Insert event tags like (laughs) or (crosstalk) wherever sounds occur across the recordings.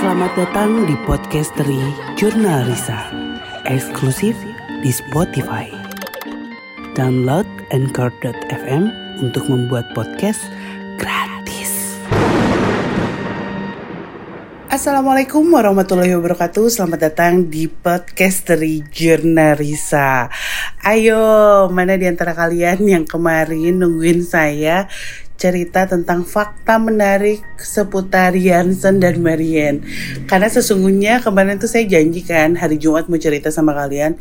Selamat datang di podcastery Jurnal Risa, eksklusif di Spotify. Download Anchor.fm untuk membuat podcast gratis. Assalamualaikum warahmatullahi wabarakatuh Selamat datang di podcastery Jurnal Risa Ayo, mana di antara kalian yang kemarin nungguin saya cerita tentang fakta menarik seputar Jansen dan Marian. Karena sesungguhnya kemarin tuh saya janjikan hari Jumat mau cerita sama kalian.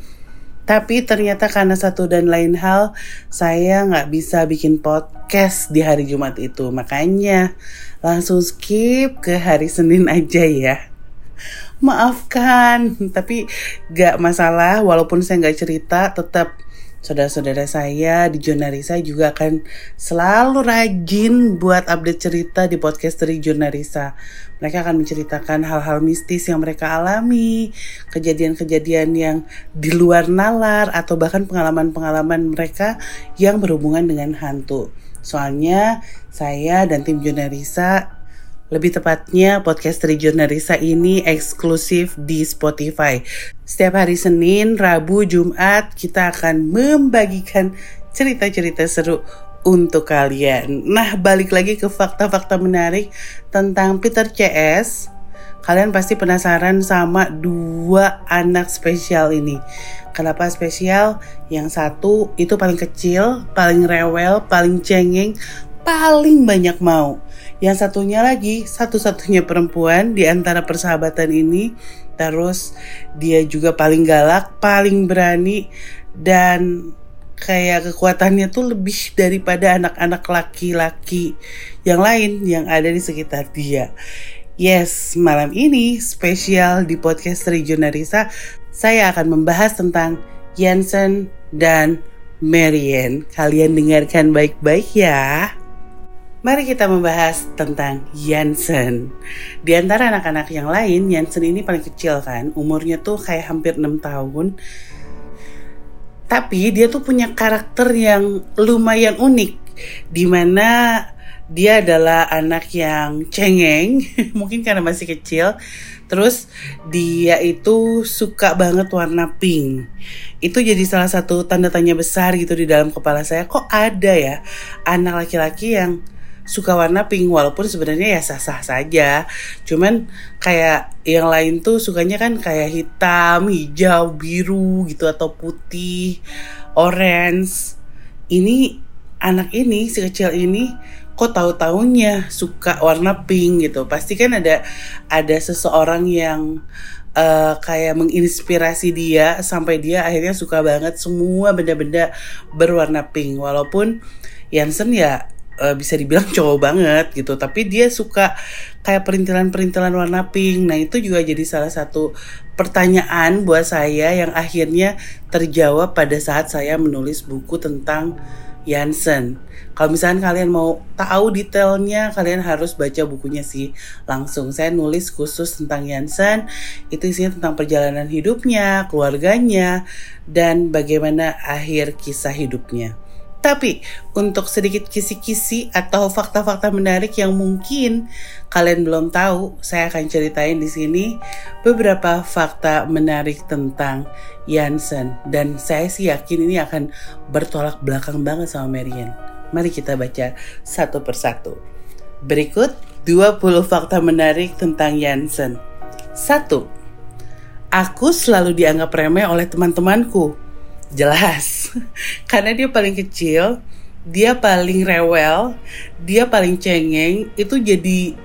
Tapi ternyata karena satu dan lain hal saya nggak bisa bikin podcast di hari Jumat itu. Makanya langsung skip ke hari Senin aja ya. Maafkan, tapi gak masalah walaupun saya nggak cerita tetap Saudara-saudara saya di Jurnalisa juga akan selalu rajin buat update cerita di podcast dari Jurnalisa. Mereka akan menceritakan hal-hal mistis yang mereka alami, kejadian-kejadian yang di luar nalar, atau bahkan pengalaman-pengalaman mereka yang berhubungan dengan hantu. Soalnya saya dan tim Jurnalisa lebih tepatnya podcast dari Jurnalisa ini eksklusif di Spotify. Setiap hari Senin, Rabu, Jumat kita akan membagikan cerita-cerita seru untuk kalian. Nah, balik lagi ke fakta-fakta menarik tentang Peter CS. Kalian pasti penasaran sama dua anak spesial ini. Kenapa spesial? Yang satu itu paling kecil, paling rewel, paling cengeng, paling banyak mau. Yang satunya lagi, satu-satunya perempuan di antara persahabatan ini. Terus dia juga paling galak, paling berani, dan kayak kekuatannya tuh lebih daripada anak-anak laki-laki yang lain yang ada di sekitar dia. Yes, malam ini spesial di podcast Regionarisa saya akan membahas tentang Jensen dan Marianne. Kalian dengarkan baik-baik ya. Mari kita membahas tentang Jansen. Di antara anak-anak yang lain, Jansen ini paling kecil kan, umurnya tuh kayak hampir 6 tahun. Tapi dia tuh punya karakter yang lumayan unik, di mana dia adalah anak yang cengeng, (laughs) mungkin karena masih kecil. Terus dia itu suka banget warna pink. Itu jadi salah satu tanda tanya besar gitu di dalam kepala saya. Kok ada ya anak laki-laki yang suka warna pink walaupun sebenarnya ya sah-sah saja. Cuman kayak yang lain tuh sukanya kan kayak hitam, hijau, biru gitu atau putih, orange. Ini anak ini si kecil ini kok tahu tahunya suka warna pink gitu. Pasti kan ada ada seseorang yang uh, kayak menginspirasi dia sampai dia akhirnya suka banget semua benda-benda berwarna pink walaupun Jansen ya uh, bisa dibilang (laughs) cowok banget gitu tapi dia suka kayak perintilan-perintilan warna pink nah itu juga jadi salah satu pertanyaan buat saya yang akhirnya terjawab pada saat saya menulis buku tentang Jansen. Kalau misalnya kalian mau tahu detailnya, kalian harus baca bukunya sih langsung. Saya nulis khusus tentang Jansen, itu isinya tentang perjalanan hidupnya, keluarganya, dan bagaimana akhir kisah hidupnya. Tapi untuk sedikit kisi-kisi atau fakta-fakta menarik yang mungkin kalian belum tahu, saya akan ceritain di sini beberapa fakta menarik tentang Jansen dan saya sih yakin ini akan bertolak belakang banget sama Marian. Mari kita baca satu persatu. Berikut 20 fakta menarik tentang Jansen. 1. Aku selalu dianggap remeh oleh teman-temanku jelas. (laughs) Karena dia paling kecil dia paling rewel dia paling cengeng itu jadi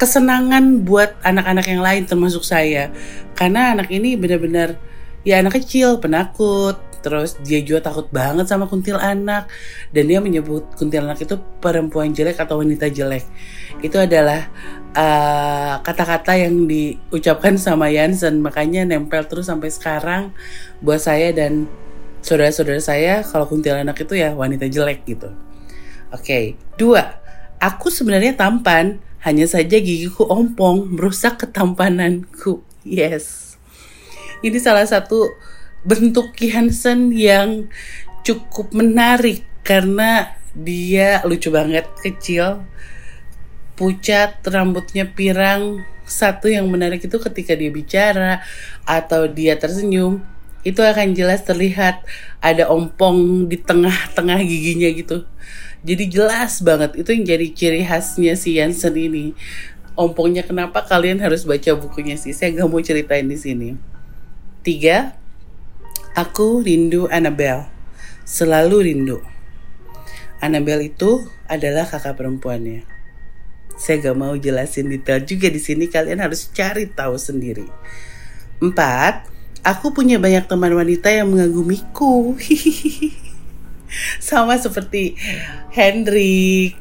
kesenangan buat anak-anak yang lain termasuk saya. Karena anak ini benar-benar ya anak kecil penakut terus dia juga takut banget sama kuntilanak. Dan dia menyebut kuntilanak itu perempuan jelek atau wanita jelek. Itu adalah eh, kata-kata uh, yang diucapkan sama Jansen makanya nempel terus sampai sekarang buat saya dan saudara-saudara saya kalau kuntilanak itu ya wanita jelek gitu. Oke, okay. dua, aku sebenarnya tampan, hanya saja gigiku ompong merusak ketampananku. Yes, ini salah satu bentuk Hansen yang cukup menarik karena dia lucu banget kecil pucat, rambutnya pirang. Satu yang menarik itu ketika dia bicara atau dia tersenyum, itu akan jelas terlihat ada ompong di tengah-tengah giginya gitu. Jadi jelas banget itu yang jadi ciri khasnya si Yansen ini. Ompongnya kenapa kalian harus baca bukunya sih? Saya gak mau ceritain di sini. Tiga, aku rindu Annabelle. Selalu rindu. Annabelle itu adalah kakak perempuannya. Saya gak mau jelasin detail juga di sini. Kalian harus cari tahu sendiri. Empat, aku punya banyak teman wanita yang mengagumiku. (laughs) Sama seperti Henry.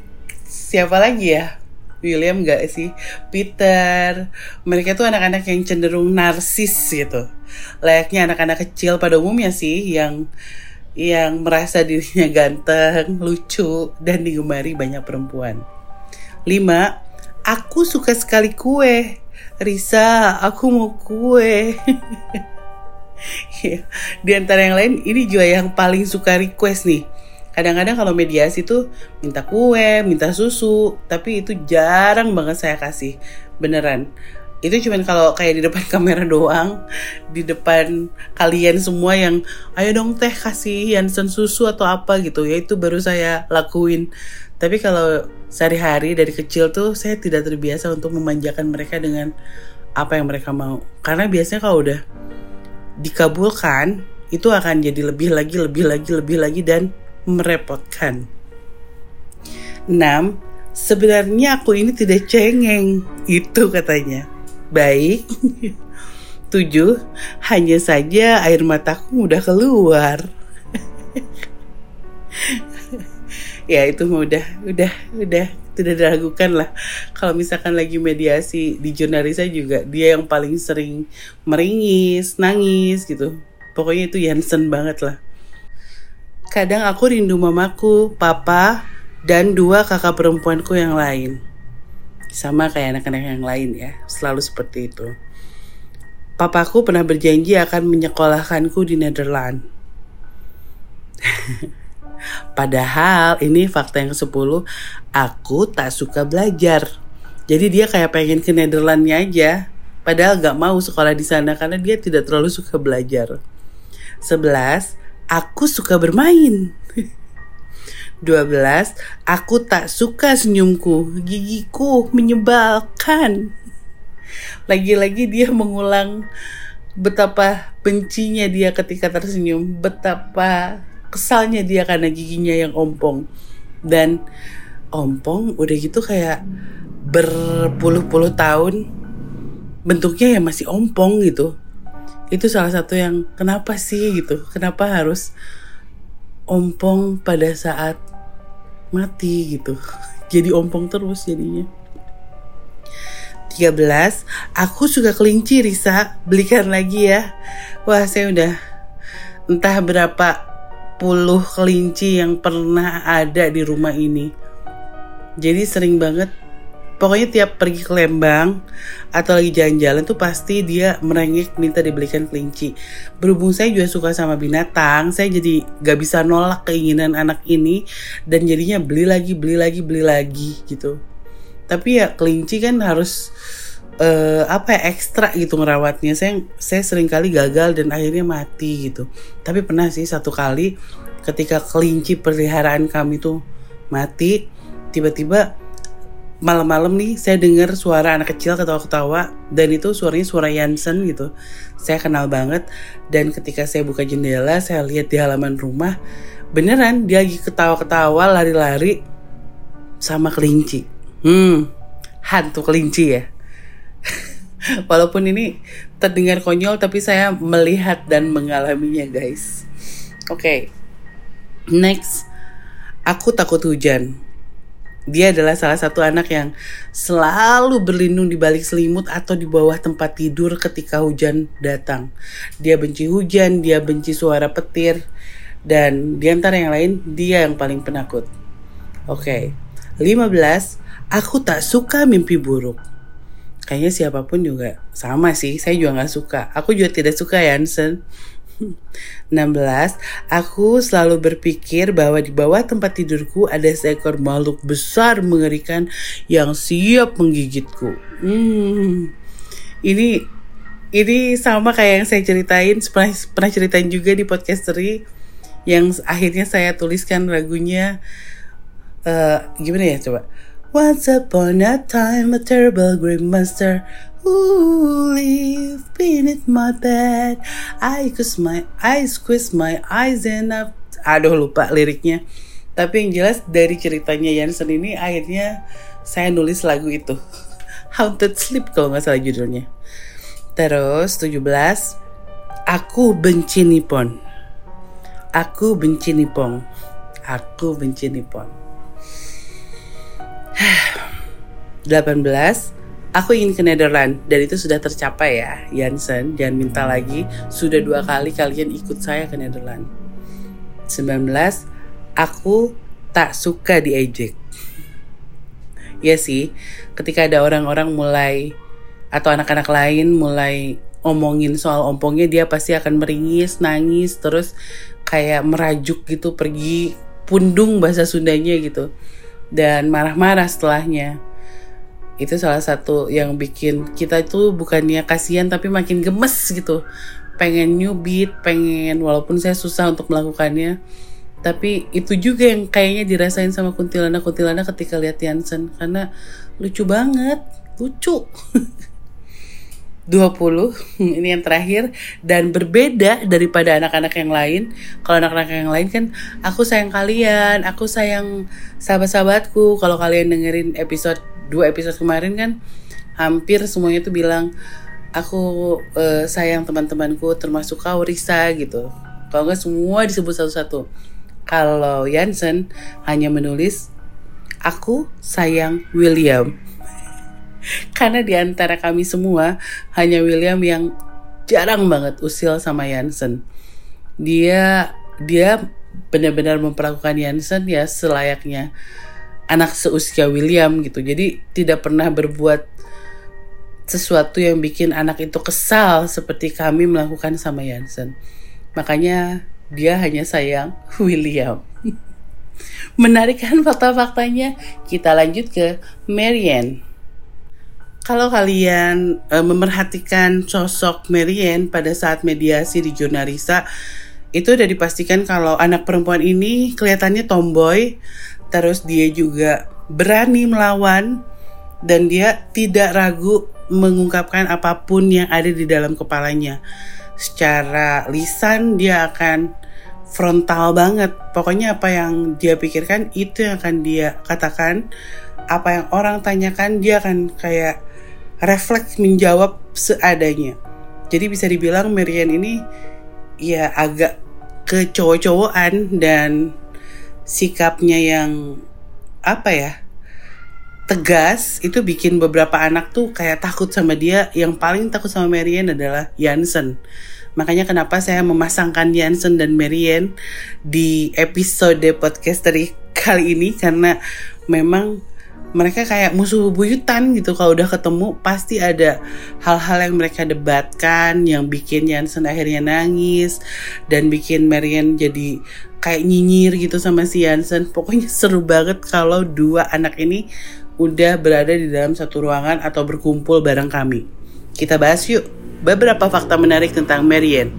Siapa lagi ya? William gak sih? Peter. Mereka tuh anak-anak yang cenderung narsis gitu. Layaknya anak-anak kecil pada umumnya sih yang yang merasa dirinya ganteng, lucu, dan digemari banyak perempuan. 5. Aku suka sekali kue. Risa, aku mau kue. (laughs) Iya. Di antara yang lain, ini juga yang paling suka request nih. Kadang-kadang kalau mediasi tuh minta kue, minta susu, tapi itu jarang banget saya kasih. Beneran. Itu cuman kalau kayak di depan (laughs) kamera doang, di depan kalian semua yang ayo dong teh kasih Yansen susu atau apa gitu ya itu baru saya lakuin. Tapi kalau sehari-hari dari kecil tuh saya tidak terbiasa untuk memanjakan mereka dengan apa yang mereka mau. Karena biasanya kalau udah dikabulkan, itu akan jadi lebih lagi, lebih lagi, lebih lagi dan merepotkan. 6. Sebenarnya aku ini tidak cengeng, itu katanya. Baik. (laughs) 7. Hanya saja air mataku udah keluar. (laughs) ya itu mah udah udah tidak diragukan lah. Kalau misalkan lagi mediasi di jurnalisa juga dia yang paling sering meringis nangis gitu. Pokoknya itu Yansen banget lah. Kadang aku rindu mamaku papa dan dua kakak perempuanku yang lain. Sama kayak anak-anak yang lain ya selalu seperti itu. Papaku pernah berjanji akan menyekolahkanku di Netherlands (laughs) Padahal ini fakta yang ke-10, aku tak suka belajar. Jadi dia kayak pengen ke Netherlandsnya aja. Padahal gak mau sekolah di sana karena dia tidak terlalu suka belajar. 11. Aku suka bermain. (laughs) 12. Aku tak suka senyumku. Gigiku menyebalkan. Lagi-lagi dia mengulang betapa bencinya dia ketika tersenyum. Betapa kesalnya dia karena giginya yang ompong. Dan ompong udah gitu kayak berpuluh-puluh tahun bentuknya ya masih ompong gitu. Itu salah satu yang kenapa sih gitu? Kenapa harus ompong pada saat mati gitu? (laughs) Jadi ompong terus jadinya. 13 aku suka kelinci Risa. Belikan lagi ya. Wah saya udah entah berapa kelinci yang pernah ada di rumah ini. Jadi sering banget pokoknya tiap pergi ke Lembang atau lagi jalan-jalan tuh pasti dia merengek minta dibelikan kelinci. Berhubung saya juga suka sama binatang, saya jadi gak bisa nolak keinginan anak ini dan jadinya beli lagi, beli lagi, beli lagi gitu. Tapi ya kelinci kan harus uh, apa ya ekstra gitu ngerawatnya. Saya saya sering kali gagal dan akhirnya mati gitu. Tapi pernah sih satu kali ketika kelinci peliharaan kami tuh mati tiba-tiba malam-malam nih saya dengar suara anak kecil ketawa-ketawa dan itu suaranya suara Yansen gitu. Saya kenal banget dan ketika saya buka jendela saya lihat di halaman rumah beneran dia lagi ketawa-ketawa lari-lari sama kelinci. Hmm hantu kelinci ya (laughs) Walaupun ini terdengar konyol tapi saya melihat dan mengalaminya guys. Oke. Okay. Next. Aku takut hujan. Dia adalah salah satu anak yang selalu berlindung di balik selimut atau di bawah tempat tidur ketika hujan datang. Dia benci hujan, dia benci suara petir, dan di antara yang lain, dia yang paling penakut. Oke, okay. 15. Aku tak suka mimpi buruk kayaknya siapa pun juga sama sih saya juga nggak suka aku juga tidak suka Yansen (laughs) 16. Aku selalu berpikir bahwa di bawah tempat tidurku ada seekor makhluk besar mengerikan yang siap menggigitku. Hmm. Ini ini sama kayak yang saya ceritain pernah pernah ceritain juga di podcastery yang akhirnya saya tuliskan lagunya uh, gimana ya coba Once upon a time, a terrible green monster who lived beneath my bed. I squeeze my, I squeeze my eyes and up. Aduh lupa liriknya. Tapi yang jelas dari ceritanya Yansen ini akhirnya saya nulis lagu itu. (laughs) Haunted Sleep kalau nggak salah judulnya. Terus 17, aku benci Nippon. Aku benci Nippon. Aku benci Nippon. 18 Aku ingin ke Netherlands dan itu sudah tercapai ya Jansen. Jangan minta lagi Sudah dua kali kalian ikut saya ke Netherlands 19 Aku tak suka diejek Ya sih ketika ada orang-orang mulai Atau anak-anak lain mulai omongin soal ompongnya dia pasti akan meringis, nangis, terus kayak merajuk gitu pergi pundung bahasa Sundanya gitu dan marah-marah setelahnya. Itu salah satu yang bikin kita itu bukannya kasihan tapi makin gemes gitu. Pengen nyubit, pengen walaupun saya susah untuk melakukannya. Tapi itu juga yang kayaknya dirasain sama kuntilanak-kuntilanak ketika lihat Yansen karena lucu banget, lucu. (laughs) 20 (laughs) ini yang terakhir dan berbeda daripada anak-anak yang lain. Kalau anak-anak yang lain kan aku sayang kalian aku sayang sahabat-sahabatku. Kalau kalian dengerin episode dua episode kemarin kan hampir semuanya tuh bilang aku uh, sayang teman-temanku termasuk kau Risa gitu. Kalau nggak semua disebut satu-satu. Kalau Yansen hanya menulis aku sayang William (laughs) karena di antara kami semua hanya William yang jarang banget usil sama Yansen. Dia dia benar-benar memperlakukan Yansen ya selayaknya anak seusia William gitu. Jadi tidak pernah berbuat sesuatu yang bikin anak itu kesal seperti kami melakukan sama Yansen. Makanya dia hanya sayang (laughs) William. (laughs) Menarik kan fakta-faktanya? Kita lanjut ke Marianne kalau kalian e, memerhatikan sosok Marianne pada saat mediasi di Jurnalisa, itu udah dipastikan kalau anak perempuan ini kelihatannya tomboy, terus dia juga berani melawan dan dia tidak ragu mengungkapkan apa pun yang ada di dalam kepalanya. Secara lisan dia akan frontal banget. Pokoknya apa yang dia pikirkan itu yang akan dia katakan. Apa yang orang tanyakan dia akan kayak refleks menjawab seadanya. Jadi bisa dibilang Marian ini ya agak kecowok-cowokan dan sikapnya yang apa ya tegas itu bikin beberapa anak tuh kayak takut sama dia yang paling takut sama Marian adalah Jansen makanya kenapa saya memasangkan Jansen dan Marian di episode podcast dari kali ini karena memang mereka kayak musuh buyutan gitu. Kalau udah ketemu pasti ada hal-hal yang mereka debatkan yang bikin Yansen akhirnya nangis dan bikin Marian jadi kayak nyinyir gitu sama si Yansen. Pokoknya (laughs) seru banget kalau dua anak ini udah berada di dalam satu ruangan atau berkumpul bareng kami. Kita bahas yuk beberapa fakta menarik tentang Marian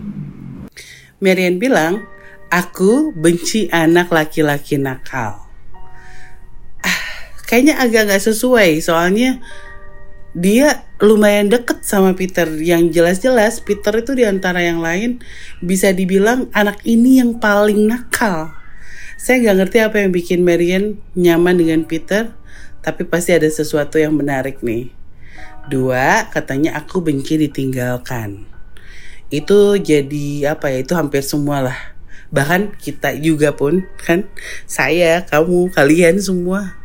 Marian bilang aku benci anak laki-laki nakal kayaknya agak nggak sesuai. Soalnya dia lumayan deket sama Peter. Yang jelas-jelas Peter itu di antara yang lain bisa dibilang anak ini yang paling nakal. Saya nggak ngerti apa yang bikin Marian nyaman dengan Peter tapi pasti ada sesuatu yang menarik nih. Dua katanya aku benci ditinggalkan. Itu jadi apa ya? Itu hampir semua lah. Bahkan kita juga pun kan? Saya kamu kalian semua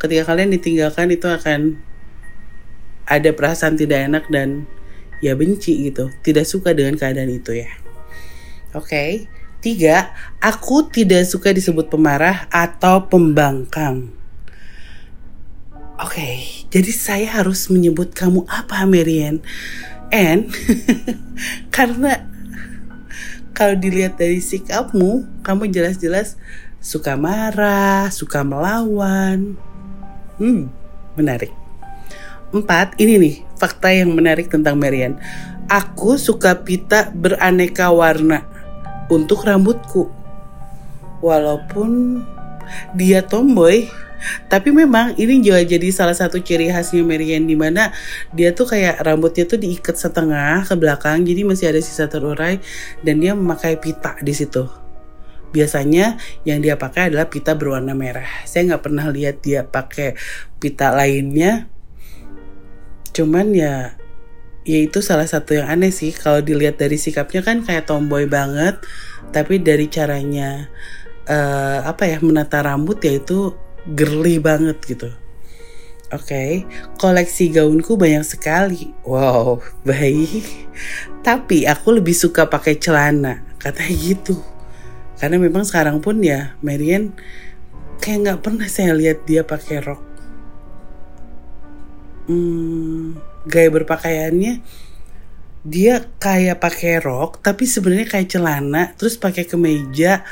ketika kalian ditinggalkan itu akan ada perasaan tidak enak dan ya benci gitu tidak suka dengan keadaan itu ya oke okay. tiga aku tidak suka disebut pemarah atau pembangkang oke okay. jadi saya harus menyebut kamu apa Marian and (laughs) karena kalau dilihat dari sikapmu, kamu jelas-jelas suka marah, suka melawan. Hmm, menarik. Empat, ini nih fakta yang menarik tentang Marian. Aku suka pita beraneka warna untuk rambutku. Walaupun dia tomboy, tapi memang ini juga jadi salah satu ciri khasnya Marian di mana dia tuh kayak rambutnya tuh diikat setengah ke belakang jadi masih ada sisa terurai dan dia memakai pita di situ. Biasanya yang dia pakai adalah pita berwarna merah. Saya nggak pernah lihat dia pakai pita lainnya. Cuman ya ya itu salah satu yang aneh sih kalau dilihat dari sikapnya kan kayak tomboy banget tapi dari caranya uh, apa ya menata rambut ya itu girly banget gitu. Oke, okay. koleksi gaunku banyak sekali. Wow, baik. Tapi aku lebih suka pakai celana, kata gitu. Karena memang sekarang pun ya, Marian kayak nggak pernah saya lihat dia pakai rok. Hmm, gaya berpakaiannya dia kayak pakai rok, tapi sebenarnya kayak celana, terus pakai kemeja,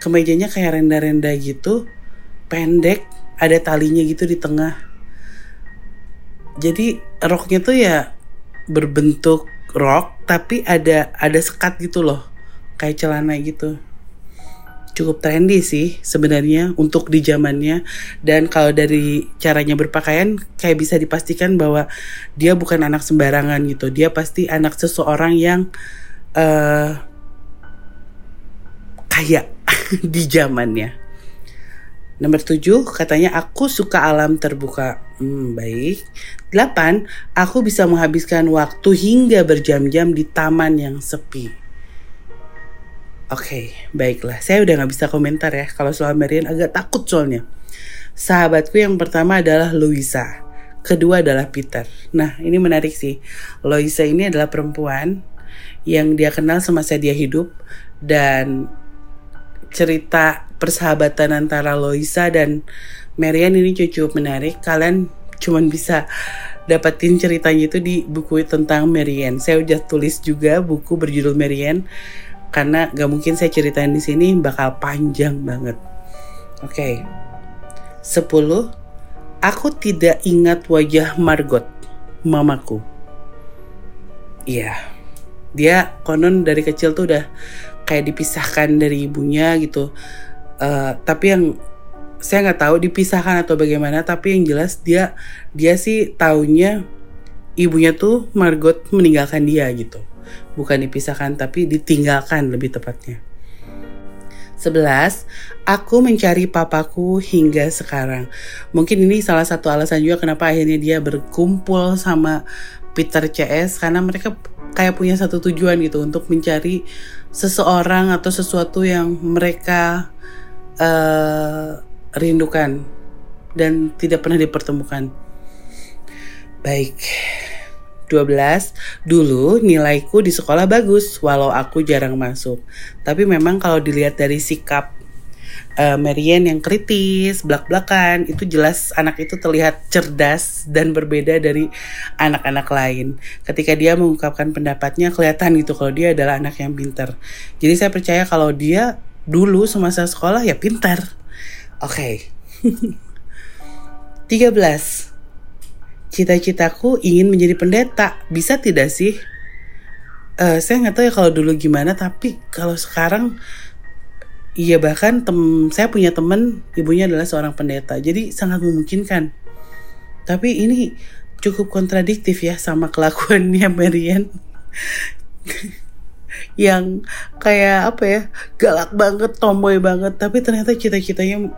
kemejanya kayak renda-renda gitu pendek ada talinya gitu di tengah jadi roknya tuh ya berbentuk rok tapi ada ada sekat gitu loh kayak celana gitu cukup trendy sih sebenarnya untuk di zamannya dan kalau dari caranya berpakaian kayak bisa dipastikan bahwa dia bukan anak sembarangan gitu dia pasti anak seseorang yang uh, kaya (laughs) di zamannya Nomor 7 katanya aku suka alam terbuka. Hmm, baik. 8. Aku bisa menghabiskan waktu hingga berjam-jam di taman yang sepi. Oke, okay, baiklah. Saya udah gak bisa komentar ya kalau soal Marian agak takut soalnya. Sahabatku yang pertama adalah Louisa. Kedua adalah Peter. Nah, ini menarik sih. Louisa ini adalah perempuan yang dia kenal semasa dia hidup dan cerita persahabatan antara Loisa dan Marian ini cukup menarik. Kalian cuman bisa dapetin ceritanya itu di buku tentang Marian. Saya udah tulis juga buku berjudul Marian karena gak mungkin saya ceritain di sini bakal panjang banget. Oke. Okay. 10. Aku tidak ingat wajah Margot, mamaku. Iya. Dia konon dari kecil tuh udah kayak dipisahkan dari ibunya gitu uh, tapi yang saya nggak tahu dipisahkan atau bagaimana tapi yang jelas dia dia sih taunya ibunya tuh Margot meninggalkan dia gitu bukan dipisahkan tapi ditinggalkan lebih tepatnya 11. Aku mencari papaku hingga sekarang. Mungkin ini salah satu alasan juga kenapa akhirnya dia berkumpul sama Peter CS karena mereka kayak punya satu tujuan gitu untuk mencari seseorang atau sesuatu yang mereka uh, rindukan dan tidak pernah dipertemukan. Baik. 12. Dulu nilaiku di sekolah bagus walau aku jarang masuk. Tapi memang kalau dilihat dari sikap uh, Marian yang kritis, belak-belakan, itu jelas anak itu terlihat cerdas dan berbeda dari anak-anak lain. Ketika dia mengungkapkan pendapatnya, kelihatan gitu kalau dia adalah anak yang pintar. Jadi saya percaya kalau dia dulu semasa sekolah ya pintar. Oke. (laughs) Okay. 13. Cita-citaku ingin menjadi pendeta. Bisa tidak sih? Uh, saya nggak tahu ya kalau dulu gimana, tapi kalau sekarang Iya bahkan tem saya punya teman ibunya adalah seorang pendeta, jadi sangat memungkinkan. Tapi ini cukup kontradiktif ya sama kelakuannya (laughs) Marian yang kayak apa ya galak banget, tomboy banget, tapi ternyata cita-citanya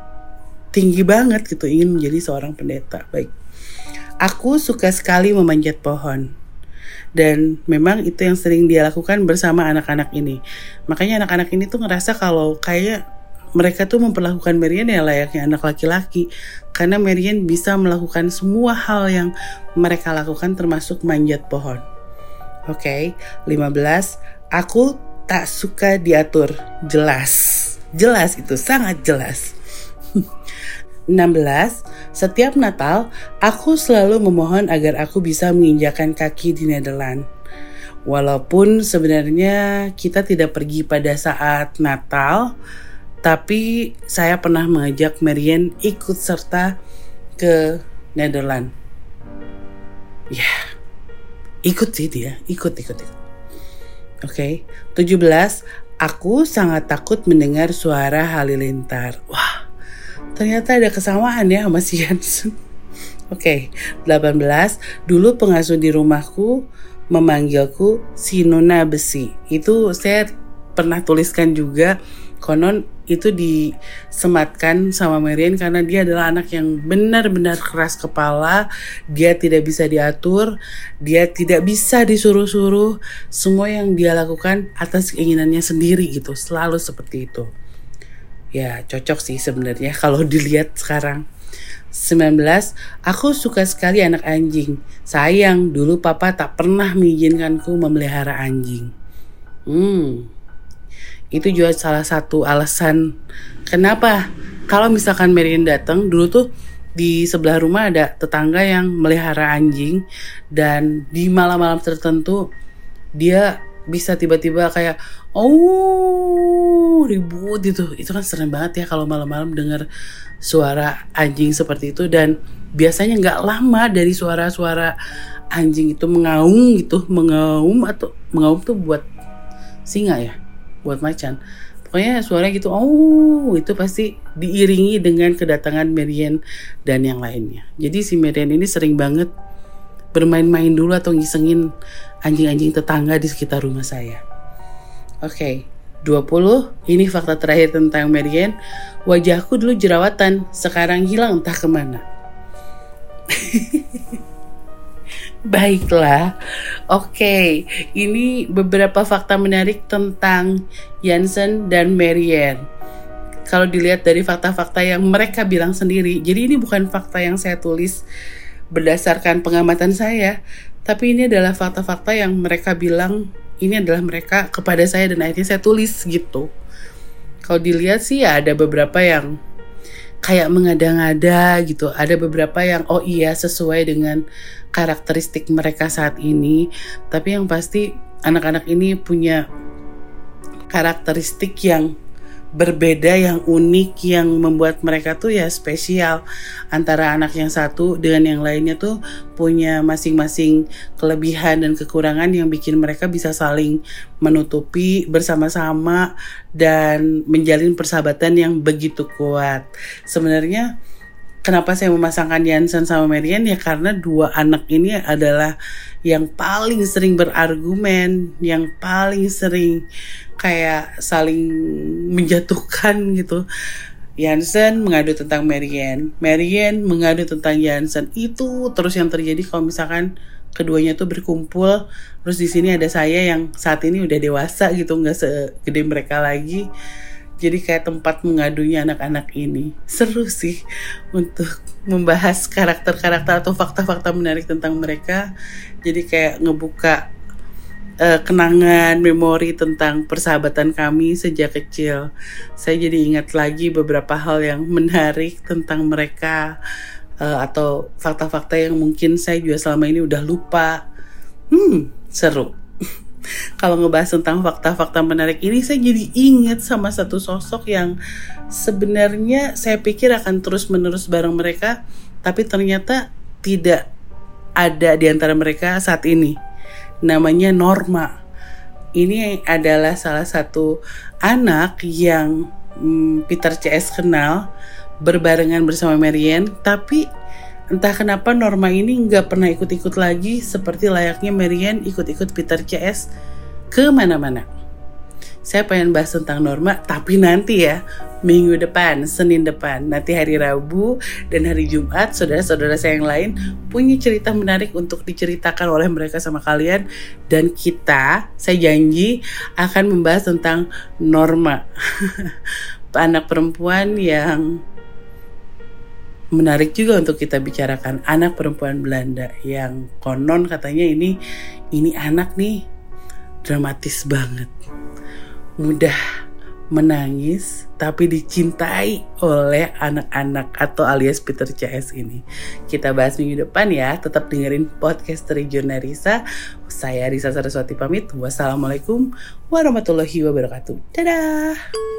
tinggi banget gitu ingin menjadi seorang pendeta. Baik, aku suka sekali memanjat pohon dan memang itu yang sering dia lakukan bersama anak-anak ini makanya anak-anak ini tuh ngerasa kalau kayak mereka tuh memperlakukan Marian ya layaknya anak laki-laki karena Marian bisa melakukan semua hal yang mereka lakukan termasuk manjat pohon. Oke, okay, 15. Aku tak suka diatur. Jelas. Jelas itu sangat jelas. 16. Setiap Natal, aku selalu memohon agar aku bisa menginjakan kaki di Nederland. Walaupun sebenarnya kita tidak pergi pada saat Natal, tapi saya pernah mengajak Marian ikut serta ke Nederland. Ya, ikut sih dia, ikut, ikut, ikut. Oke, okay. 17. Aku sangat takut mendengar suara halilintar. Wah, ternyata ada kesamaan ya sama si. Oke, okay. 18. Dulu pengasuh di rumahku memanggilku si Nona Besi. Itu saya pernah tuliskan juga konon itu disematkan sama Marian karena dia adalah anak yang benar-benar keras kepala, dia tidak bisa diatur, dia tidak bisa disuruh-suruh, semua yang dia lakukan atas keinginannya sendiri gitu, selalu seperti itu. Ya, cocok sih sebenarnya (laughs) kalau dilihat sekarang. 19. Aku suka sekali anak anjing. Sayang, dulu papa tak pernah mengizinkanku memelihara anjing. Hmm, itu juga salah satu alasan kenapa kalau misalkan Marian datang dulu tuh di sebelah rumah ada tetangga yang melihara anjing dan di malam-malam tertentu dia bisa tiba-tiba kayak oh ribut. Gitu itu kan serem banget ya kalau malam-malam dengar suara anjing seperti itu. Dan biasanya nggak lama dari suara-suara anjing itu mengaum gitu. Mengaum atau mengaum tuh buat singa ya? Buat macan. Pokoknya suara gitu oh itu pasti diiringi dengan kedatangan Marian dan yang lainnya. Jadi si Marian ini sering banget bermain-main dulu atau ngisengin anjing-anjing tetangga di sekitar rumah saya oke okay. 20 ini fakta terakhir tentang Marian wajahku dulu jerawatan sekarang hilang entah ke mana (laughs) Baiklah, oke. Okay. Ini beberapa fakta menarik tentang Jansen dan Marianne. Kalau dilihat dari fakta-fakta yang mereka bilang sendiri, jadi ini bukan fakta yang saya tulis berdasarkan pengamatan saya, tapi ini adalah fakta-fakta yang mereka bilang ini adalah mereka kepada saya dan akhirnya saya tulis gitu. Kalau dilihat sih ya ada beberapa yang kayak mengada-ngada gitu. Ada beberapa yang oh iya sesuai dengan karakteristik mereka saat ini. Tapi yang pasti anak-anak ini punya karakteristik yang berbeda yang unik yang membuat mereka tuh ya spesial antara anak yang satu dengan yang lainnya tuh punya masing-masing kelebihan dan kekurangan yang bikin mereka bisa saling menutupi bersama-sama dan menjalin persahabatan yang begitu kuat. Sebenarnya kenapa saya memasangkan Jansen sama Marian ya karena dua anak ini adalah yang paling sering berargumen, yang paling sering kayak saling menjatuhkan gitu. Jansen mengadu tentang Marian, Marian mengadu tentang Jansen. Itu terus yang terjadi kalau misalkan keduanya tuh berkumpul. Terus di sini ada saya yang saat ini udah dewasa gitu, nggak segede mereka lagi jadi kayak tempat mengadunya anak-anak ini. Seru sih untuk membahas karakter-karakter atau fakta-fakta menarik tentang mereka. Jadi kayak ngebuka uh, kenangan memori tentang persahabatan kami sejak kecil. Saya jadi ingat lagi beberapa hal yang menarik tentang mereka uh, atau fakta-fakta yang mungkin saya juga selama ini udah lupa. Hmm seru kalau ngebahas tentang fakta-fakta menarik ini saya jadi ingat sama satu sosok yang sebenarnya saya pikir akan terus-menerus bareng mereka tapi ternyata tidak ada di antara mereka saat ini. Namanya Norma. Ini adalah salah satu anak yang hmm, Peter CS kenal berbarengan bersama Marianne tapi Entah kenapa Norma ini nggak pernah ikut-ikut lagi seperti layaknya Marian ikut-ikut Peter CS ke mana-mana. Saya pengen bahas tentang Norma, tapi nanti ya, minggu depan, Senin depan, nanti hari Rabu dan hari Jumat, saudara-saudara saya yang lain punya cerita menarik untuk diceritakan oleh mereka sama kalian. Dan kita, saya janji, akan membahas tentang Norma. (laughs) Anak perempuan yang menarik juga untuk kita bicarakan anak perempuan Belanda yang konon katanya ini ini anak nih dramatis banget mudah menangis tapi dicintai oleh anak-anak atau alias Peter CS ini. Kita bahas minggu depan ya. Tetap dengerin podcast dari Jurnalisa. Saya Risa Saraswati pamit. Wassalamualaikum warahmatullahi wabarakatuh. Dadah.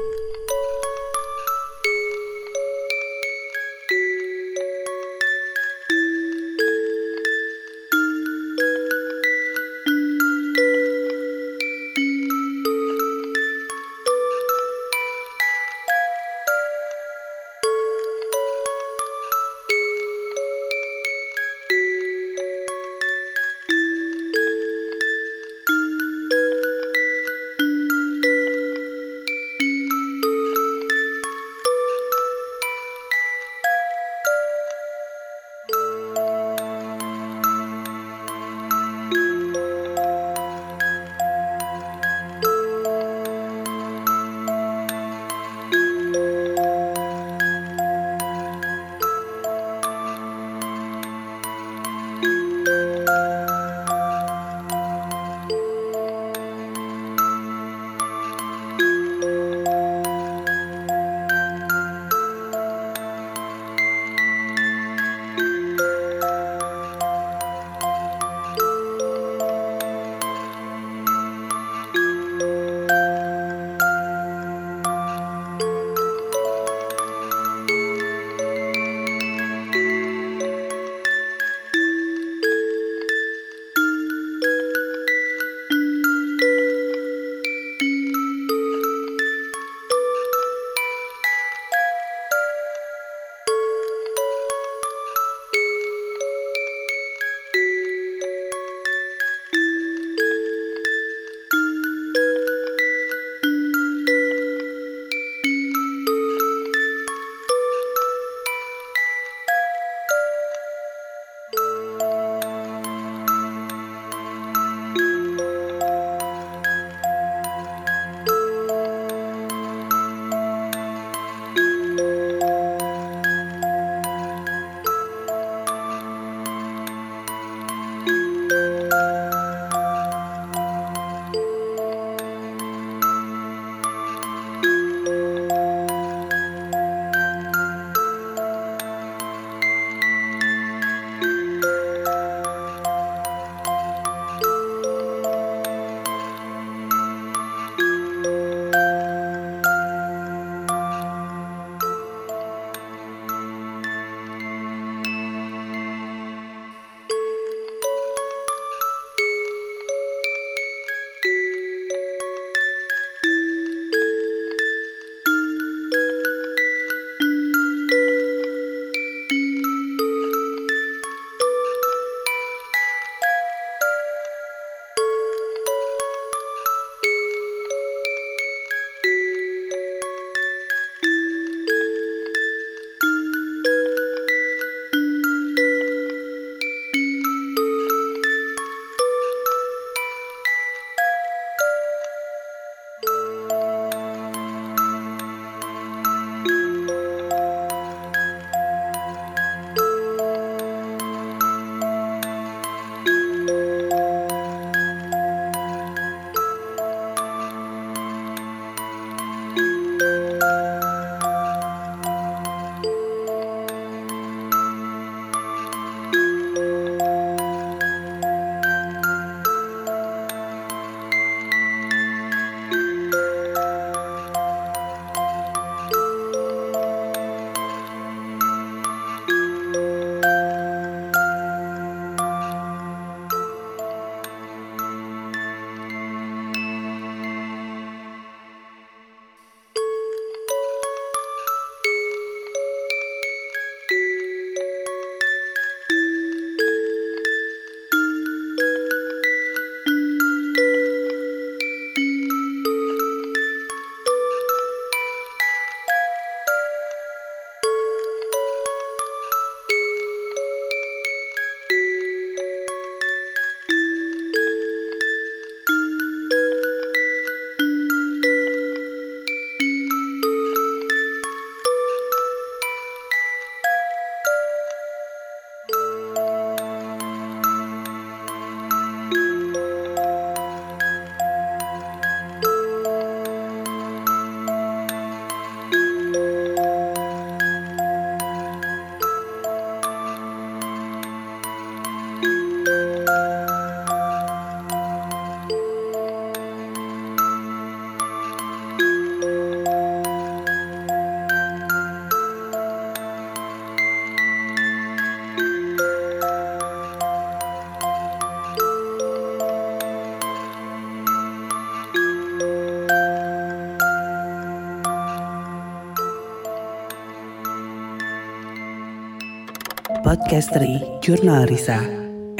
Podcastery Jurnal Risa,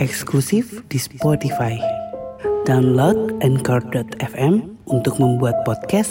eksklusif di Spotify. Download Anchor.fm untuk membuat podcast.